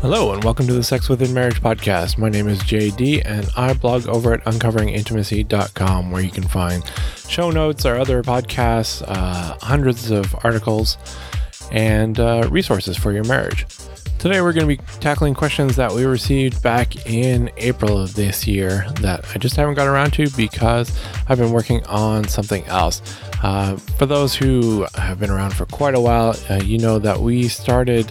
Hello, and welcome to the Sex Within Marriage podcast. My name is JD, and I blog over at uncoveringintimacy.com, where you can find show notes, our other podcasts, uh, hundreds of articles, and uh, resources for your marriage. Today, we're going to be tackling questions that we received back in April of this year that I just haven't got around to because I've been working on something else. Uh, for those who have been around for quite a while, uh, you know that we started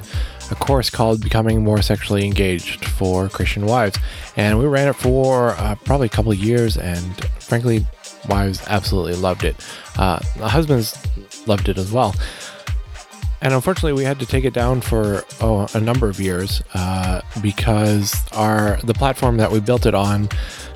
a course called Becoming More Sexually Engaged for Christian Wives. And we ran it for uh, probably a couple of years, and frankly, wives absolutely loved it. Uh, husbands loved it as well. And unfortunately, we had to take it down for oh, a number of years uh, because our the platform that we built it on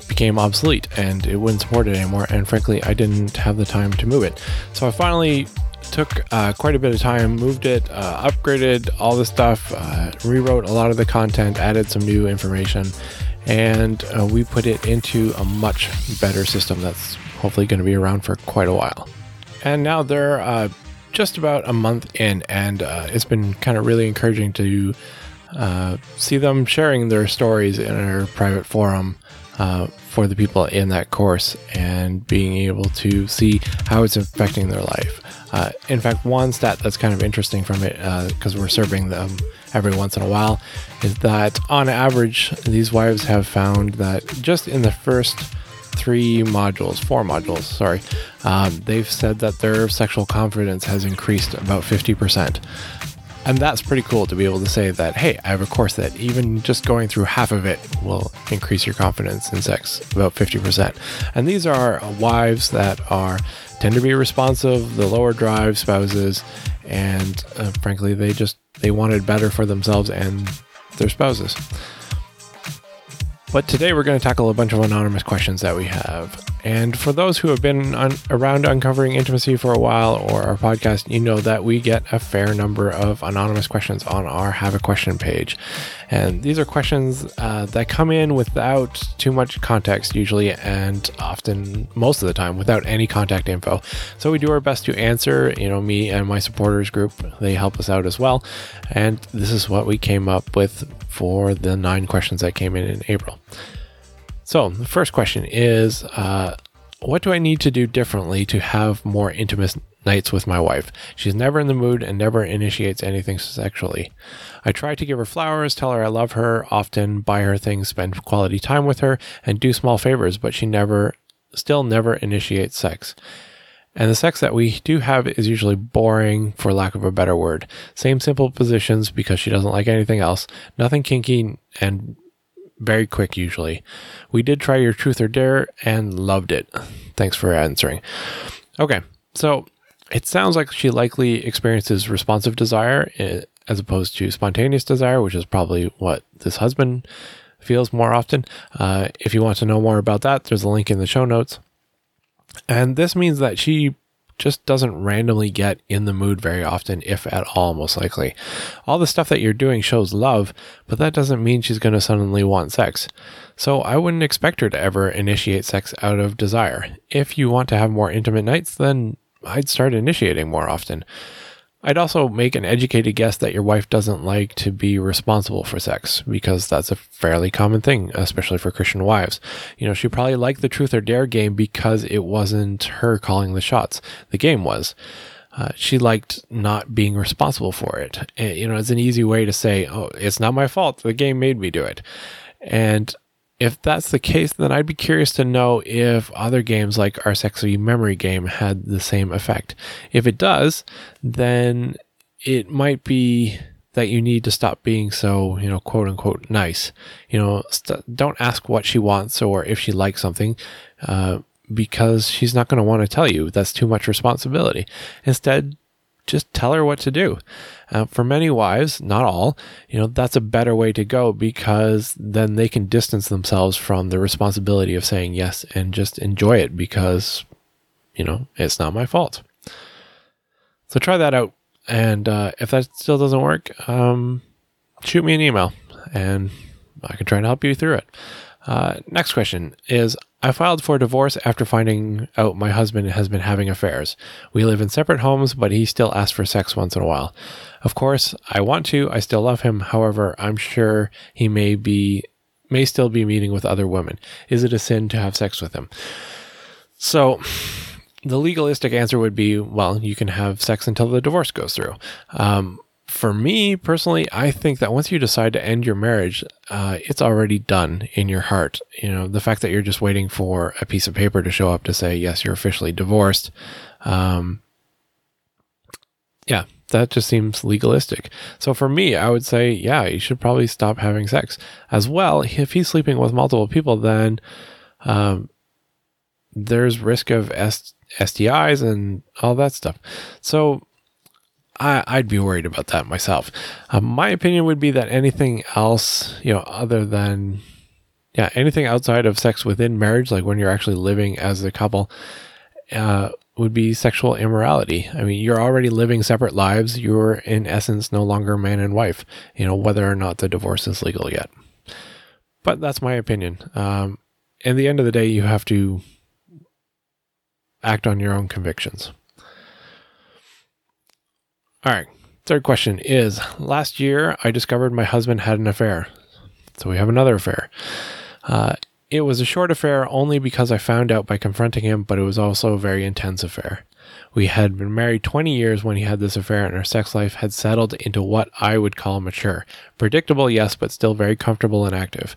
became obsolete and it wouldn't support it anymore. And frankly, I didn't have the time to move it. So I finally took uh, quite a bit of time, moved it, uh, upgraded all the stuff, uh, rewrote a lot of the content, added some new information, and uh, we put it into a much better system that's hopefully going to be around for quite a while. And now they're uh, just about a month in, and uh, it's been kind of really encouraging to see them sharing their stories in our private forum. Uh, for the people in that course and being able to see how it's affecting their life. Uh, in fact, one stat that's kind of interesting from it, because uh, we're serving them every once in a while, is that on average, these wives have found that just in the first three modules, four modules, sorry, um, they've said that their sexual confidence has increased about 50%. And that's pretty cool to be able to say that, hey, I have a course that even just going through half of it will increase your confidence in sex about 50%. And these are wives that are tend to be responsive, the lower drive spouses, and uh, frankly, they just they wanted better for themselves and their spouses. But today we're going to tackle a bunch of anonymous questions that we have. And for those who have been un- around uncovering intimacy for a while or our podcast, you know that we get a fair number of anonymous questions on our Have a Question page. And these are questions uh, that come in without too much context, usually, and often, most of the time, without any contact info. So we do our best to answer. You know, me and my supporters group, they help us out as well. And this is what we came up with for the nine questions that came in in April. So, the first question is uh, What do I need to do differently to have more intimate nights with my wife? She's never in the mood and never initiates anything sexually. I try to give her flowers, tell her I love her, often buy her things, spend quality time with her, and do small favors, but she never, still never initiates sex. And the sex that we do have is usually boring, for lack of a better word. Same simple positions because she doesn't like anything else. Nothing kinky and very quick usually. We did try your truth or dare and loved it. Thanks for answering. Okay, so it sounds like she likely experiences responsive desire eh, as opposed to spontaneous desire, which is probably what this husband feels more often. Uh, if you want to know more about that, there's a link in the show notes. And this means that she just doesn't randomly get in the mood very often, if at all, most likely. All the stuff that you're doing shows love, but that doesn't mean she's going to suddenly want sex. So I wouldn't expect her to ever initiate sex out of desire. If you want to have more intimate nights, then I'd start initiating more often. I'd also make an educated guess that your wife doesn't like to be responsible for sex because that's a fairly common thing, especially for Christian wives. You know, she probably liked the truth or dare game because it wasn't her calling the shots. The game was. Uh, she liked not being responsible for it. And, you know, it's an easy way to say, oh, it's not my fault. The game made me do it. And if that's the case, then I'd be curious to know if other games like our Sexy Memory game had the same effect. If it does, then it might be that you need to stop being so, you know, quote unquote nice. You know, st- don't ask what she wants or if she likes something, uh, because she's not going to want to tell you. That's too much responsibility. Instead, just tell her what to do. Uh, for many wives, not all, you know, that's a better way to go because then they can distance themselves from the responsibility of saying yes and just enjoy it because, you know, it's not my fault. So try that out. And uh, if that still doesn't work, um, shoot me an email and I can try and help you through it. Uh, next question is I filed for divorce after finding out my husband has been having affairs. We live in separate homes, but he still asks for sex once in a while. Of course, I want to. I still love him. However, I'm sure he may be may still be meeting with other women. Is it a sin to have sex with him? So, the legalistic answer would be, well, you can have sex until the divorce goes through. Um, for me personally, I think that once you decide to end your marriage, uh, it's already done in your heart. You know, the fact that you're just waiting for a piece of paper to show up to say, yes, you're officially divorced. Um, yeah, that just seems legalistic. So for me, I would say, yeah, you should probably stop having sex as well. If he's sleeping with multiple people, then, um, there's risk of S- STIs and all that stuff. So I, would be worried about that myself. Um, my opinion would be that anything else, you know, other than, yeah, anything outside of sex within marriage, like when you're actually living as a couple, uh, would be sexual immorality. I mean, you're already living separate lives. You're in essence no longer man and wife, you know, whether or not the divorce is legal yet. But that's my opinion. Um, in the end of the day, you have to act on your own convictions. All right. Third question is Last year, I discovered my husband had an affair. So we have another affair. Uh, it was a short affair only because I found out by confronting him, but it was also a very intense affair. We had been married 20 years when he had this affair, and our sex life had settled into what I would call mature. Predictable, yes, but still very comfortable and active.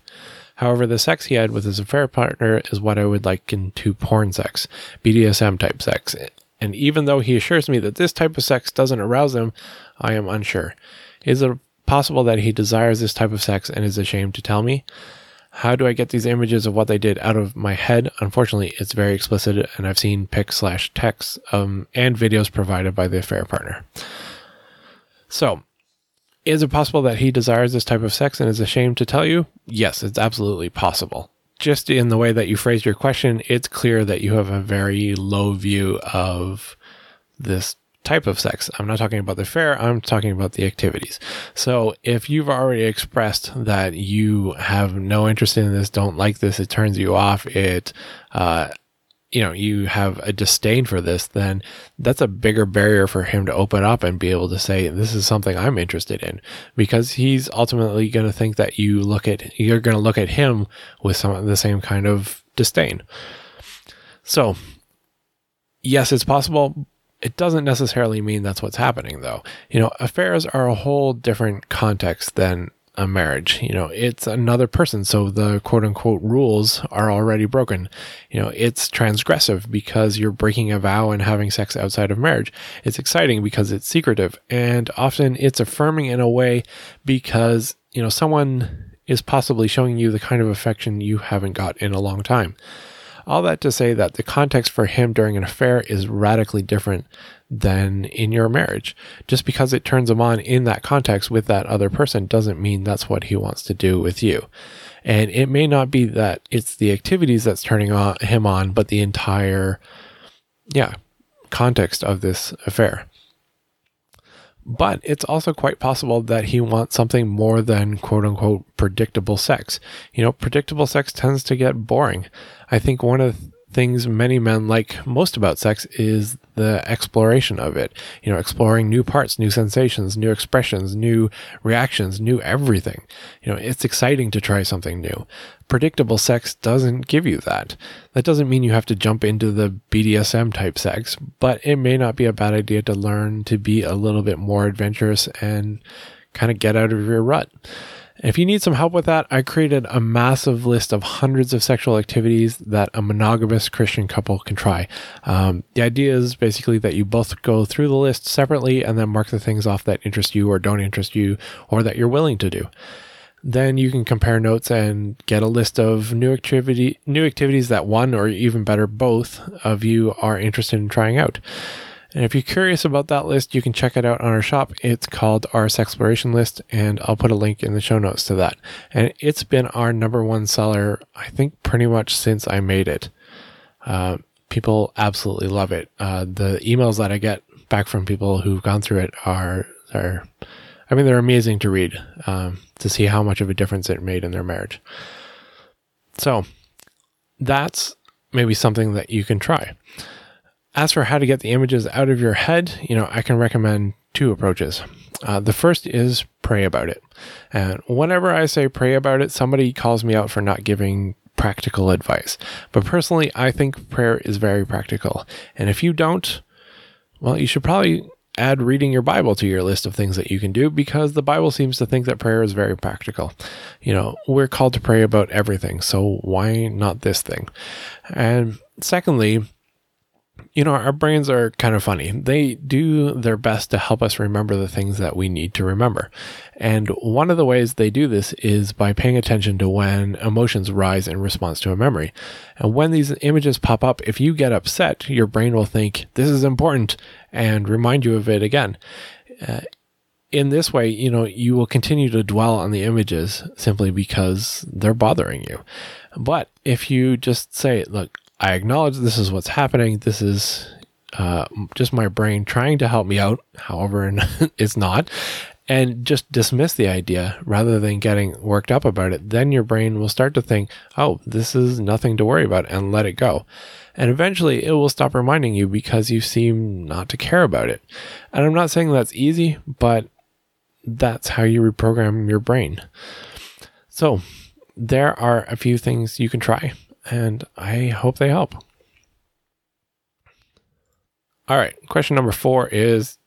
However, the sex he had with his affair partner is what I would liken to porn sex, BDSM type sex and even though he assures me that this type of sex doesn't arouse him, I am unsure. Is it possible that he desires this type of sex and is ashamed to tell me? How do I get these images of what they did out of my head? Unfortunately, it's very explicit, and I've seen pics slash texts um, and videos provided by the affair partner. So, is it possible that he desires this type of sex and is ashamed to tell you? Yes, it's absolutely possible just in the way that you phrased your question, it's clear that you have a very low view of this type of sex. I'm not talking about the fair, I'm talking about the activities. So if you've already expressed that you have no interest in this, don't like this, it turns you off, it uh, you know you have a disdain for this then that's a bigger barrier for him to open up and be able to say this is something i'm interested in. Because he's ultimately going to think that you look at you're going to look at him with some of the same kind of disdain. So yes it's possible. It doesn't necessarily mean that's what's happening though. You know affairs are a whole different context than a marriage. You know, it's another person. So the quote unquote rules are already broken. You know, it's transgressive because you're breaking a vow and having sex outside of marriage. It's exciting because it's secretive and often it's affirming in a way because, you know, someone is possibly showing you the kind of affection you haven't got in a long time. All that to say that the context for him during an affair is radically different than in your marriage. Just because it turns him on in that context with that other person doesn't mean that's what he wants to do with you. And it may not be that it's the activities that's turning on, him on, but the entire, yeah, context of this affair. But it's also quite possible that he wants something more than quote unquote predictable sex. You know, predictable sex tends to get boring. I think one of things many men like most about sex is the exploration of it. You know, exploring new parts, new sensations, new expressions, new reactions, new everything. You know, it's exciting to try something new. Predictable sex doesn't give you that. That doesn't mean you have to jump into the BDSM type sex, but it may not be a bad idea to learn to be a little bit more adventurous and kind of get out of your rut. If you need some help with that, I created a massive list of hundreds of sexual activities that a monogamous Christian couple can try. Um, the idea is basically that you both go through the list separately and then mark the things off that interest you or don't interest you or that you're willing to do. Then you can compare notes and get a list of new activity new activities that one or even better both of you are interested in trying out. And if you're curious about that list, you can check it out on our shop. It's called our Exploration List, and I'll put a link in the show notes to that. And it's been our number one seller, I think, pretty much since I made it. Uh, people absolutely love it. Uh, the emails that I get back from people who've gone through it are are, I mean, they're amazing to read um, to see how much of a difference it made in their marriage. So that's maybe something that you can try. As for how to get the images out of your head, you know, I can recommend two approaches. Uh, the first is pray about it. And whenever I say pray about it, somebody calls me out for not giving practical advice. But personally, I think prayer is very practical. And if you don't, well, you should probably add reading your Bible to your list of things that you can do because the Bible seems to think that prayer is very practical. You know, we're called to pray about everything, so why not this thing? And secondly, you know, our brains are kind of funny. They do their best to help us remember the things that we need to remember. And one of the ways they do this is by paying attention to when emotions rise in response to a memory. And when these images pop up, if you get upset, your brain will think, this is important, and remind you of it again. Uh, in this way, you know, you will continue to dwell on the images simply because they're bothering you. But if you just say, look, I acknowledge this is what's happening. This is uh, just my brain trying to help me out. However, it's not. And just dismiss the idea rather than getting worked up about it. Then your brain will start to think, oh, this is nothing to worry about and let it go. And eventually it will stop reminding you because you seem not to care about it. And I'm not saying that's easy, but that's how you reprogram your brain. So there are a few things you can try and I hope they help. All right, question number four is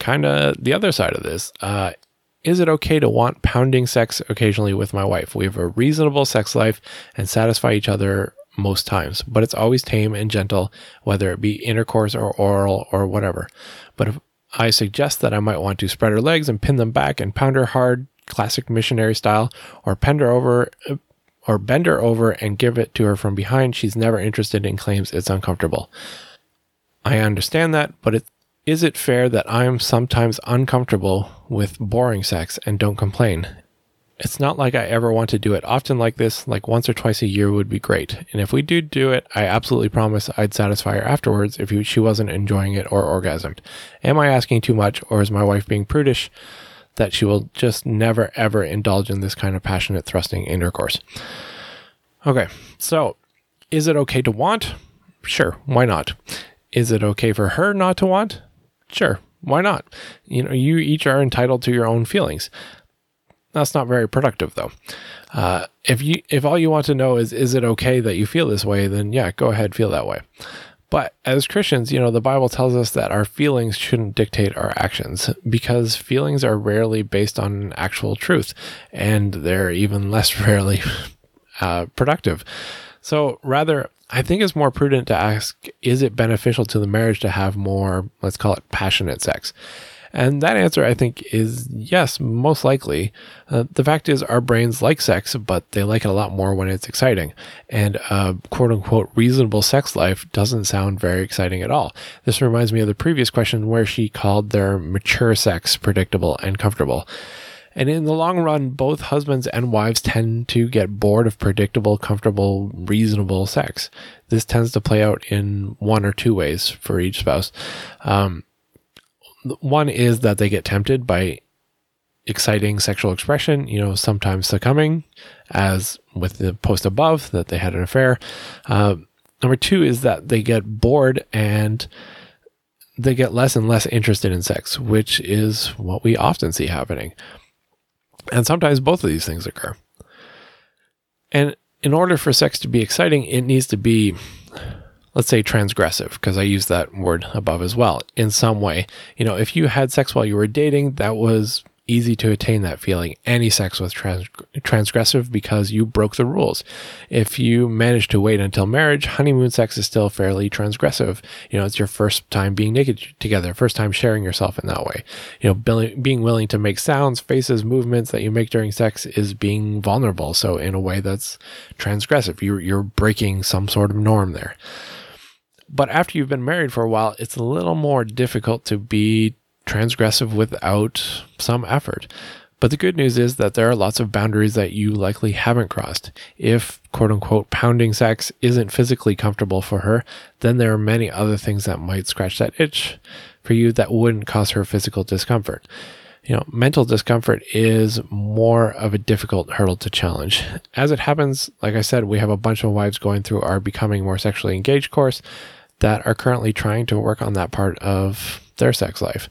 kind of the other side of this. Uh, is it okay to want pounding sex occasionally with my wife? We have a reasonable sex life and satisfy each other most times, but it's always tame and gentle, whether it be intercourse or oral or whatever. But if I suggest that I might want to spread her legs and pin them back and pound her hard, classic missionary style, or bend her over, or bend her over and give it to her from behind, she's never interested and claims it's uncomfortable. I understand that, but it, is it fair that I am sometimes uncomfortable with boring sex and don't complain? It's not like I ever want to do it often like this, like once or twice a year would be great. And if we do do it, I absolutely promise I'd satisfy her afterwards if she wasn't enjoying it or orgasmed. Am I asking too much, or is my wife being prudish? That she will just never ever indulge in this kind of passionate thrusting intercourse. Okay, so is it okay to want? Sure, why not? Is it okay for her not to want? Sure, why not? You know, you each are entitled to your own feelings. That's not very productive, though. Uh, if you if all you want to know is is it okay that you feel this way, then yeah, go ahead, feel that way. But as Christians, you know, the Bible tells us that our feelings shouldn't dictate our actions because feelings are rarely based on actual truth and they're even less rarely uh, productive. So rather, I think it's more prudent to ask is it beneficial to the marriage to have more, let's call it passionate sex? And that answer, I think, is yes, most likely. Uh, the fact is, our brains like sex, but they like it a lot more when it's exciting. And a quote unquote reasonable sex life doesn't sound very exciting at all. This reminds me of the previous question where she called their mature sex predictable and comfortable. And in the long run, both husbands and wives tend to get bored of predictable, comfortable, reasonable sex. This tends to play out in one or two ways for each spouse. Um, one is that they get tempted by exciting sexual expression, you know, sometimes succumbing, as with the post above, that they had an affair. Uh, number two is that they get bored and they get less and less interested in sex, which is what we often see happening. And sometimes both of these things occur. And in order for sex to be exciting, it needs to be let's say transgressive because I use that word above as well in some way. You know, if you had sex while you were dating, that was easy to attain that feeling. Any sex was trans- transgressive because you broke the rules. If you manage to wait until marriage, honeymoon sex is still fairly transgressive. You know, it's your first time being naked together, first time sharing yourself in that way. You know, being willing to make sounds, faces, movements that you make during sex is being vulnerable. So in a way that's transgressive, you're, you're breaking some sort of norm there. But after you've been married for a while, it's a little more difficult to be transgressive without some effort. But the good news is that there are lots of boundaries that you likely haven't crossed. If quote unquote pounding sex isn't physically comfortable for her, then there are many other things that might scratch that itch for you that wouldn't cause her physical discomfort. you know, mental discomfort is more of a difficult hurdle to challenge. As it happens, like I said, we have a bunch of wives going through our Becoming More Sexually Engaged course that are currently trying to work on that part of their sex life.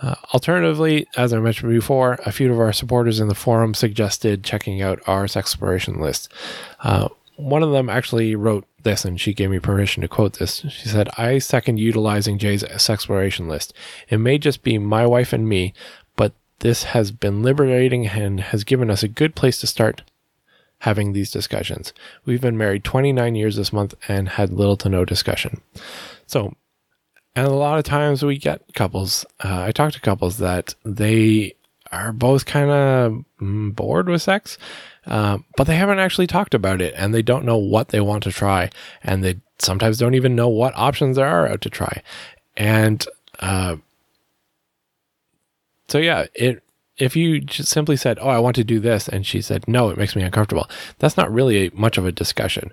Uh, alternatively, as I mentioned before, a few of our supporters in the forum suggested checking out our sex exploration list. Uh, one of them actually wrote this, and she gave me permission to quote this. She said, I second utilizing Jay's sex exploration list. It may just be my wife and me, but this has been liberating and has given us a good place to start having these discussions. We've been married 29 years this month and had little to no discussion. So, and a lot of times we get couples, uh, I talk to couples that they are both kind of mm, bored with sex, uh, but they haven't actually talked about it and they don't know what they want to try. And they sometimes don't even know what options there are out to try. And, uh, so yeah, it if you just simply said, "Oh, I want to do this," and she said, "No, it makes me uncomfortable," that's not really much of a discussion.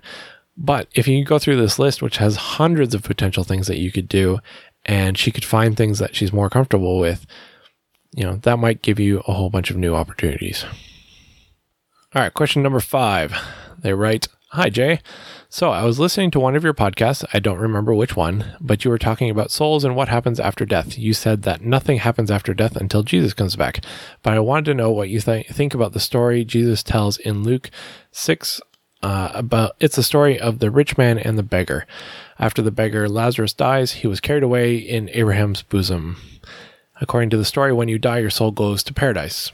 But if you go through this list, which has hundreds of potential things that you could do, and she could find things that she's more comfortable with, you know, that might give you a whole bunch of new opportunities. All right, question number five. They write, Hi, Jay. So I was listening to one of your podcasts. I don't remember which one, but you were talking about souls and what happens after death. You said that nothing happens after death until Jesus comes back. But I wanted to know what you th- think about the story Jesus tells in Luke 6 uh, about it's the story of the rich man and the beggar. After the beggar Lazarus dies, he was carried away in Abraham's bosom. According to the story, when you die, your soul goes to paradise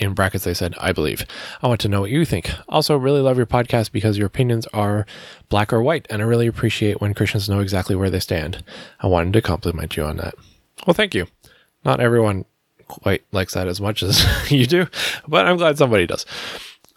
in brackets, they said, I believe. I want to know what you think. Also, really love your podcast because your opinions are black or white, and I really appreciate when Christians know exactly where they stand. I wanted to compliment you on that. Well, thank you. Not everyone quite likes that as much as you do, but I'm glad somebody does.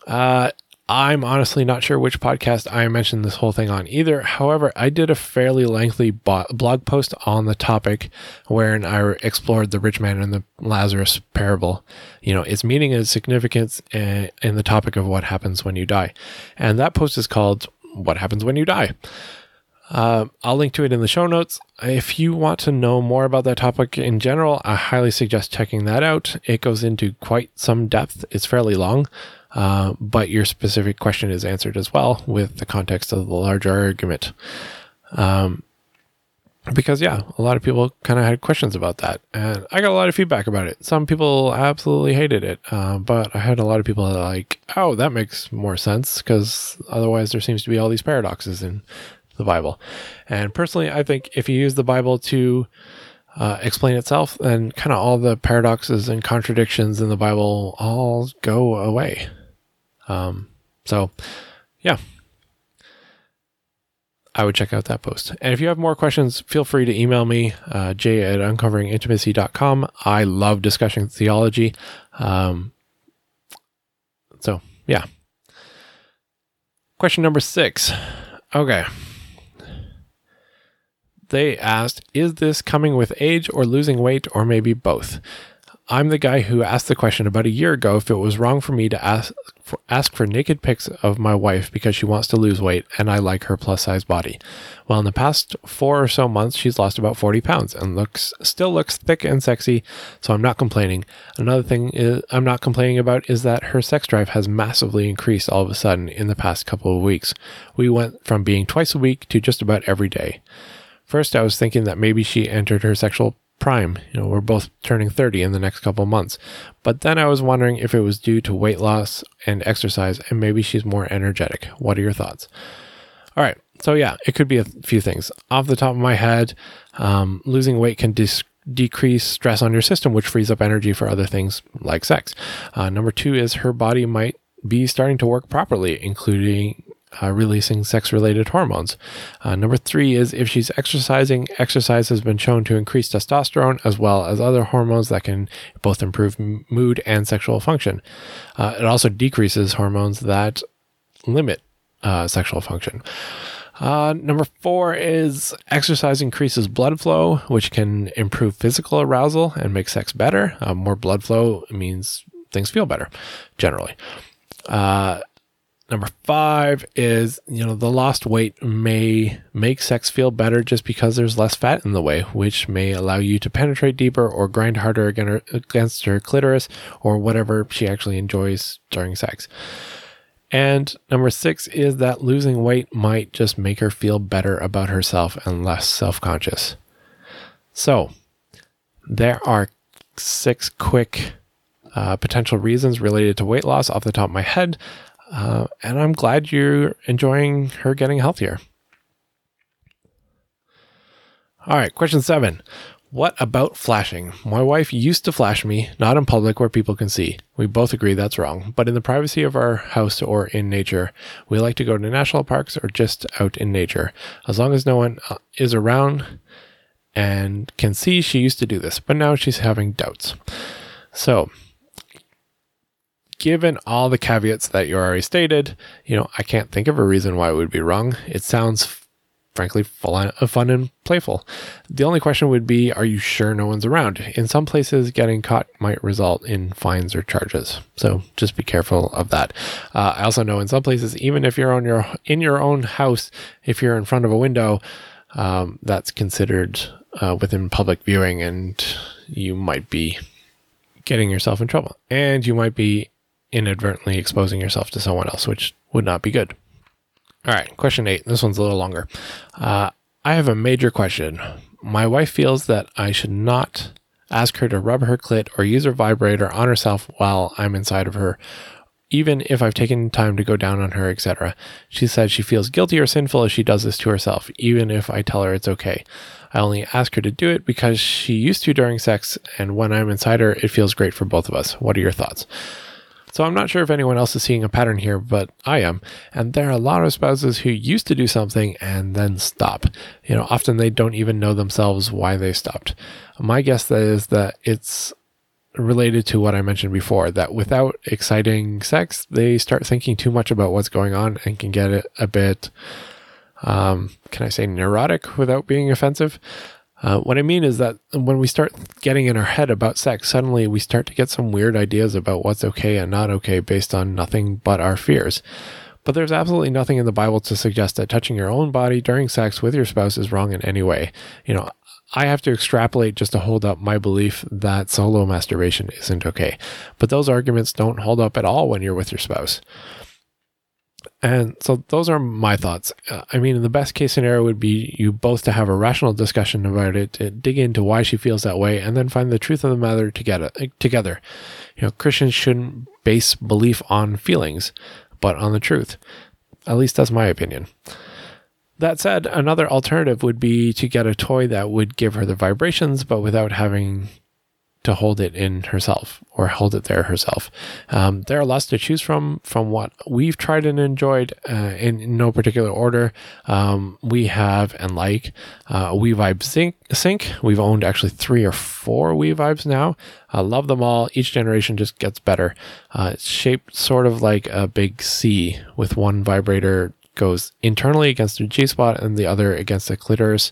Uh, I'm honestly not sure which podcast I mentioned this whole thing on either. However, I did a fairly lengthy blog post on the topic wherein I explored the rich man and the Lazarus parable, you know, its meaning and significance in the topic of what happens when you die. And that post is called What Happens When You Die. Uh, I'll link to it in the show notes. If you want to know more about that topic in general, I highly suggest checking that out. It goes into quite some depth. It's fairly long. Uh, but your specific question is answered as well with the context of the larger argument. Um, because yeah, a lot of people kind of had questions about that, and I got a lot of feedback about it. Some people absolutely hated it, uh, but I had a lot of people that like, oh, that makes more sense because otherwise there seems to be all these paradoxes in the Bible. And personally, I think if you use the Bible to uh, explain itself, then kind of all the paradoxes and contradictions in the Bible all go away. Um, so, yeah, I would check out that post. And if you have more questions, feel free to email me, uh, jay at uncoveringintimacy.com. I love discussing theology. Um, so, yeah. Question number six. Okay. They asked, is this coming with age or losing weight or maybe both? I'm the guy who asked the question about a year ago if it was wrong for me to ask for, ask for naked pics of my wife because she wants to lose weight and I like her plus size body. Well, in the past four or so months, she's lost about 40 pounds and looks still looks thick and sexy, so I'm not complaining. Another thing is, I'm not complaining about is that her sex drive has massively increased all of a sudden in the past couple of weeks. We went from being twice a week to just about every day. First, I was thinking that maybe she entered her sexual prime. You know, we're both turning 30 in the next couple months. But then I was wondering if it was due to weight loss and exercise, and maybe she's more energetic. What are your thoughts? All right. So, yeah, it could be a few things. Off the top of my head, um, losing weight can dis- decrease stress on your system, which frees up energy for other things like sex. Uh, number two is her body might be starting to work properly, including uh, releasing sex related hormones. Uh, number three is if she's exercising, exercise has been shown to increase testosterone as well as other hormones that can both improve m- mood and sexual function. Uh, it also decreases hormones that limit uh, sexual function. Uh, number four is exercise increases blood flow, which can improve physical arousal and make sex better. Uh, more blood flow means things feel better, generally. Number five is, you know, the lost weight may make sex feel better just because there's less fat in the way, which may allow you to penetrate deeper or grind harder against her clitoris or whatever she actually enjoys during sex. And number six is that losing weight might just make her feel better about herself and less self conscious. So, there are six quick uh, potential reasons related to weight loss off the top of my head. Uh, and I'm glad you're enjoying her getting healthier. All right, question seven. What about flashing? My wife used to flash me, not in public where people can see. We both agree that's wrong, but in the privacy of our house or in nature. We like to go to national parks or just out in nature. As long as no one uh, is around and can see, she used to do this, but now she's having doubts. So, given all the caveats that you already stated, you know, I can't think of a reason why it would be wrong. It sounds frankly fun and playful. The only question would be Are you sure no one's around? In some places, getting caught might result in fines or charges. So just be careful of that. Uh, I also know in some places, even if you're on your in your own house, if you're in front of a window, um, that's considered uh, within public viewing, and you might be getting yourself in trouble, and you might be inadvertently exposing yourself to someone else, which would not be good. All right, question eight. This one's a little longer. Uh, I have a major question. My wife feels that I should not ask her to rub her clit or use her vibrator on herself while I'm inside of her, even if I've taken time to go down on her, etc. She says she feels guilty or sinful if she does this to herself, even if I tell her it's okay. I only ask her to do it because she used to during sex, and when I'm inside her, it feels great for both of us. What are your thoughts? So I'm not sure if anyone else is seeing a pattern here, but I am. And there are a lot of spouses who used to do something and then stop. You know, often they don't even know themselves why they stopped. My guess is that it's related to what I mentioned before that without exciting sex, they start thinking too much about what's going on and can get a bit, um, can I say neurotic without being offensive? Uh, what I mean is that when we start getting in our head about sex, suddenly we start to get some weird ideas about what's okay and not okay based on nothing but our fears. But there's absolutely nothing in the Bible to suggest that touching your own body during sex with your spouse is wrong in any way. You know, I have to extrapolate just to hold up my belief that solo masturbation isn't okay. But those arguments don't hold up at all when you're with your spouse. And so those are my thoughts. Uh, I mean, the best case scenario would be you both to have a rational discussion about it, to dig into why she feels that way, and then find the truth of the matter together. Together, you know, Christians shouldn't base belief on feelings, but on the truth. At least that's my opinion. That said, another alternative would be to get a toy that would give her the vibrations, but without having to hold it in herself or hold it there herself. Um, there are lots to choose from from what we've tried and enjoyed uh, in, in, no particular order. Um, we have and like uh, We-Vibe Sync, Sync. We've owned actually three or four We-Vibes now. I love them all. Each generation just gets better. Uh, it's shaped sort of like a big C with one vibrator goes internally against the G spot and the other against the clitoris.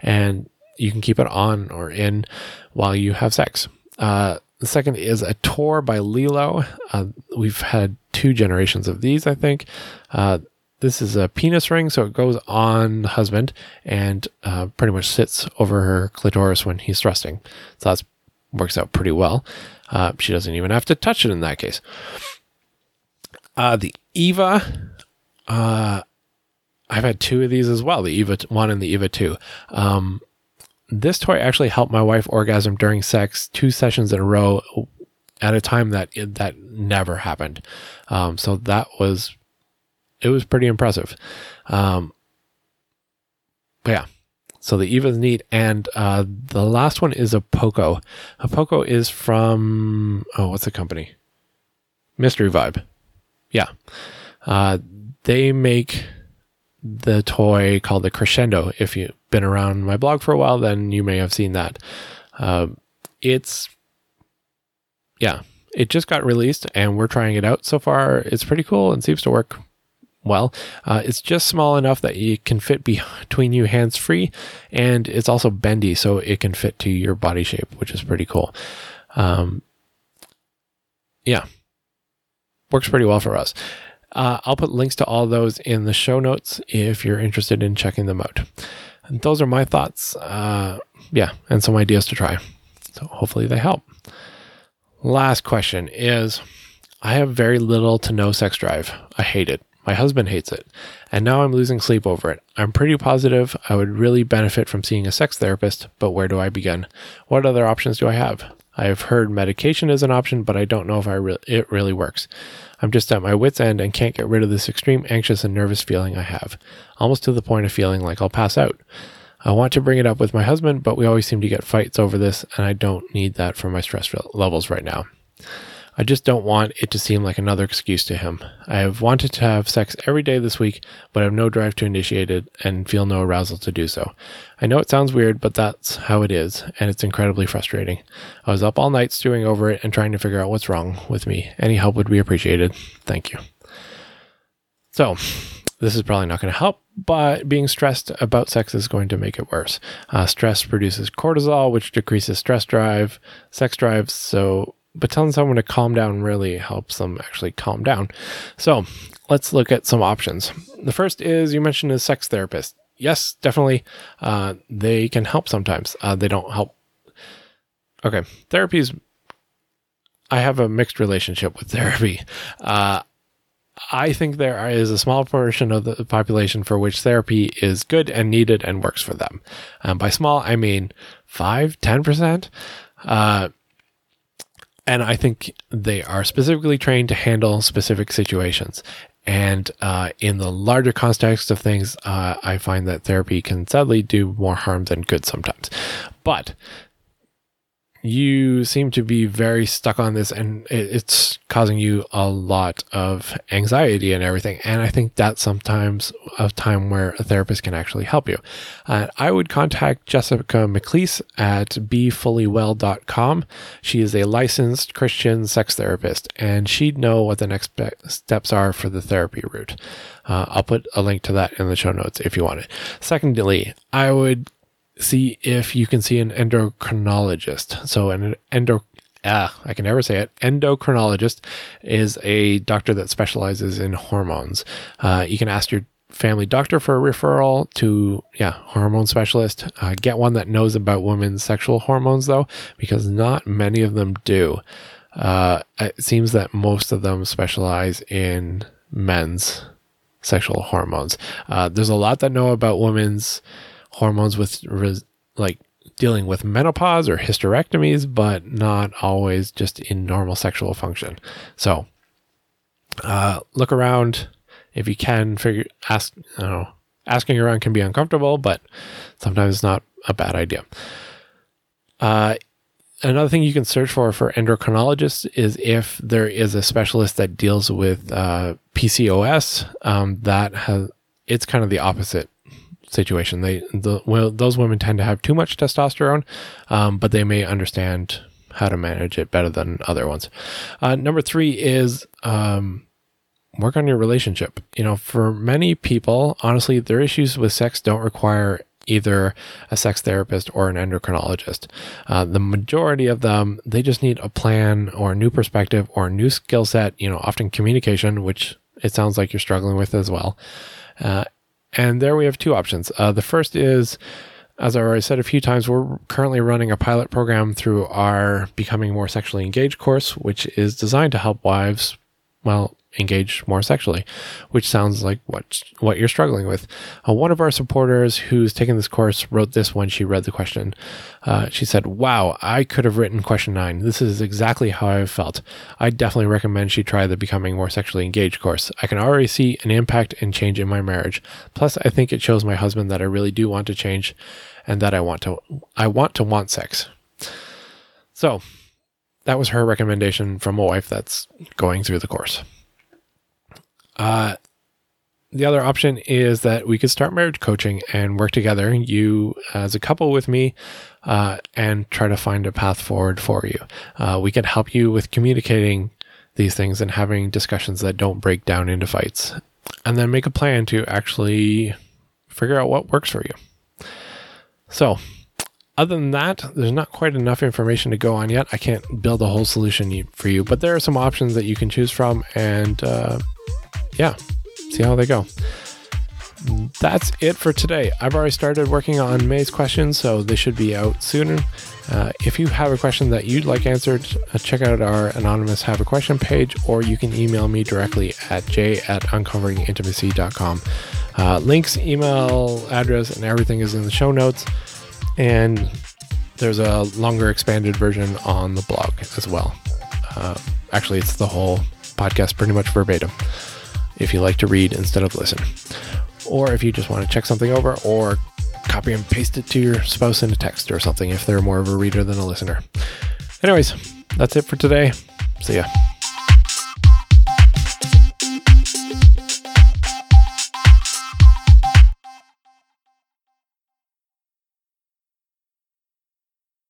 And you can keep it on or in while you have sex. Uh, the second is a Tor by LELO. Uh, we've had two generations of these, I think. Uh, this is a penis ring, so it goes on the husband and uh, pretty much sits over her clitoris when he's thrusting. So that works out pretty well. Uh, she doesn't even have to touch it in that case. Uh, the Eva, I've had two of these as well. The Eva one and the Eva two. Um, this toy actually helped my wife orgasm during sex two sessions in a row at a time that that never happened. Um, so that was it was pretty impressive. Um, but yeah, so the Eva is neat, and uh, the last one is a Poco. A Poco is from oh, what's the company? Mystery Vibe. Yeah, uh, they make the toy called the Crescendo. If you've been around my blog for a while, then you may have seen that. Uh, it's, yeah, it just got released and we're trying it out so far. It's pretty cool and seems to work well. Uh, it's just small enough that it can fit between you hands free, and it's also bendy, so it can fit to your body shape, which is pretty cool. Um, yeah, works pretty well for us. Uh, I'll put links to all those in the show notes if you're interested in checking them out. And those are my thoughts. Uh, yeah, and some ideas to try. So hopefully they help. Last question is I have very little to no sex drive. I hate it. My husband hates it. And now I'm losing sleep over it. I'm pretty positive I would really benefit from seeing a sex therapist, but where do I begin? What other options do I have? I have heard medication is an option, but I don't know if I re- it really works. I'm just at my wits' end and can't get rid of this extreme anxious and nervous feeling I have, almost to the point of feeling like I'll pass out. I want to bring it up with my husband, but we always seem to get fights over this, and I don't need that for my stress levels right now. I just don't want it to seem like another excuse to him. I have wanted to have sex every day this week, but I have no drive to initiate it and feel no arousal to do so. I know it sounds weird, but that's how it is, and it's incredibly frustrating. I was up all night stewing over it and trying to figure out what's wrong with me. Any help would be appreciated. Thank you. So, this is probably not going to help, but being stressed about sex is going to make it worse. Uh, stress produces cortisol, which decreases stress drive, sex drive. So but telling someone to calm down really helps them actually calm down. So let's look at some options. The first is you mentioned a sex therapist. Yes, definitely. Uh, they can help sometimes. Uh, they don't help. Okay, therapy is. I have a mixed relationship with therapy. Uh, I think there is a small portion of the population for which therapy is good and needed and works for them. Um, by small, I mean 5, 10%. Uh, and I think they are specifically trained to handle specific situations. And uh, in the larger context of things, uh, I find that therapy can sadly do more harm than good sometimes. But you seem to be very stuck on this and it's causing you a lot of anxiety and everything. And I think that's sometimes a time where a therapist can actually help you. Uh, I would contact Jessica McCleese at befullywell.com. She is a licensed Christian sex therapist and she'd know what the next steps are for the therapy route. Uh, I'll put a link to that in the show notes if you want it. Secondly, I would see if you can see an endocrinologist. So an endo ah, I can never say it. Endocrinologist is a doctor that specializes in hormones. Uh, you can ask your family doctor for a referral to yeah hormone specialist. Uh, get one that knows about women's sexual hormones though, because not many of them do. Uh, it seems that most of them specialize in men's sexual hormones. Uh, there's a lot that know about women's hormones with res- like dealing with menopause or hysterectomies, but not always just in normal sexual function. So, uh, look around if you can. Figure ask. you know. Asking around can be uncomfortable, but sometimes it's not a bad idea. Uh, another thing you can search for for endocrinologists is if there is a specialist that deals with uh, PCOS. Um, that has it's kind of the opposite situation. They the well, those women tend to have too much testosterone, um, but they may understand how to manage it better than other ones. Uh, number three is um, work on your relationship. You know, for many people, honestly, their issues with sex don't require either a sex therapist or an endocrinologist. Uh, the majority of them, they just need a plan or a new perspective or a new skill set, you know, often communication, which it sounds like you're struggling with as well. Uh, and there we have two options. Uh, the first is, as I already said a few times, we're currently running a pilot program through our Becoming More Sexually Engaged course, which is designed to help wives, well, engage more sexually, which sounds like what what you're struggling with. Uh, one of our supporters who's taken this course wrote this when she read the question. Uh, she said, "Wow, I could have written question nine. This is exactly how I felt. I definitely recommend she try the Becoming More Sexually Engaged course. I can already see an impact and change in my marriage. Plus, I think it shows my husband that I really do want to change, and that I want to I want to want sex." So. That was her recommendation from a wife that's going through the course. Uh, the other option is that we could start marriage coaching and work together, you as a couple with me, uh, and try to find a path forward for you. Uh, we can help you with communicating these things and having discussions that don't break down into fights, and then make a plan to actually figure out what works for you. So, other than that, there's not quite enough information to go on yet. I can't build a whole solution for you, but there are some options that you can choose from, and uh, yeah, see how they go. That's it for today. I've already started working on May's questions, so they should be out sooner. Uh, if you have a question that you'd like answered, uh, check out our anonymous have a question page, or you can email me directly at j at uncoveringintimacy.com. Uh, links, email address, and everything is in the show notes. And there's a longer expanded version on the blog as well. Uh, actually, it's the whole podcast pretty much verbatim if you like to read instead of listen. Or if you just want to check something over or copy and paste it to your spouse in a text or something if they're more of a reader than a listener. Anyways, that's it for today. See ya.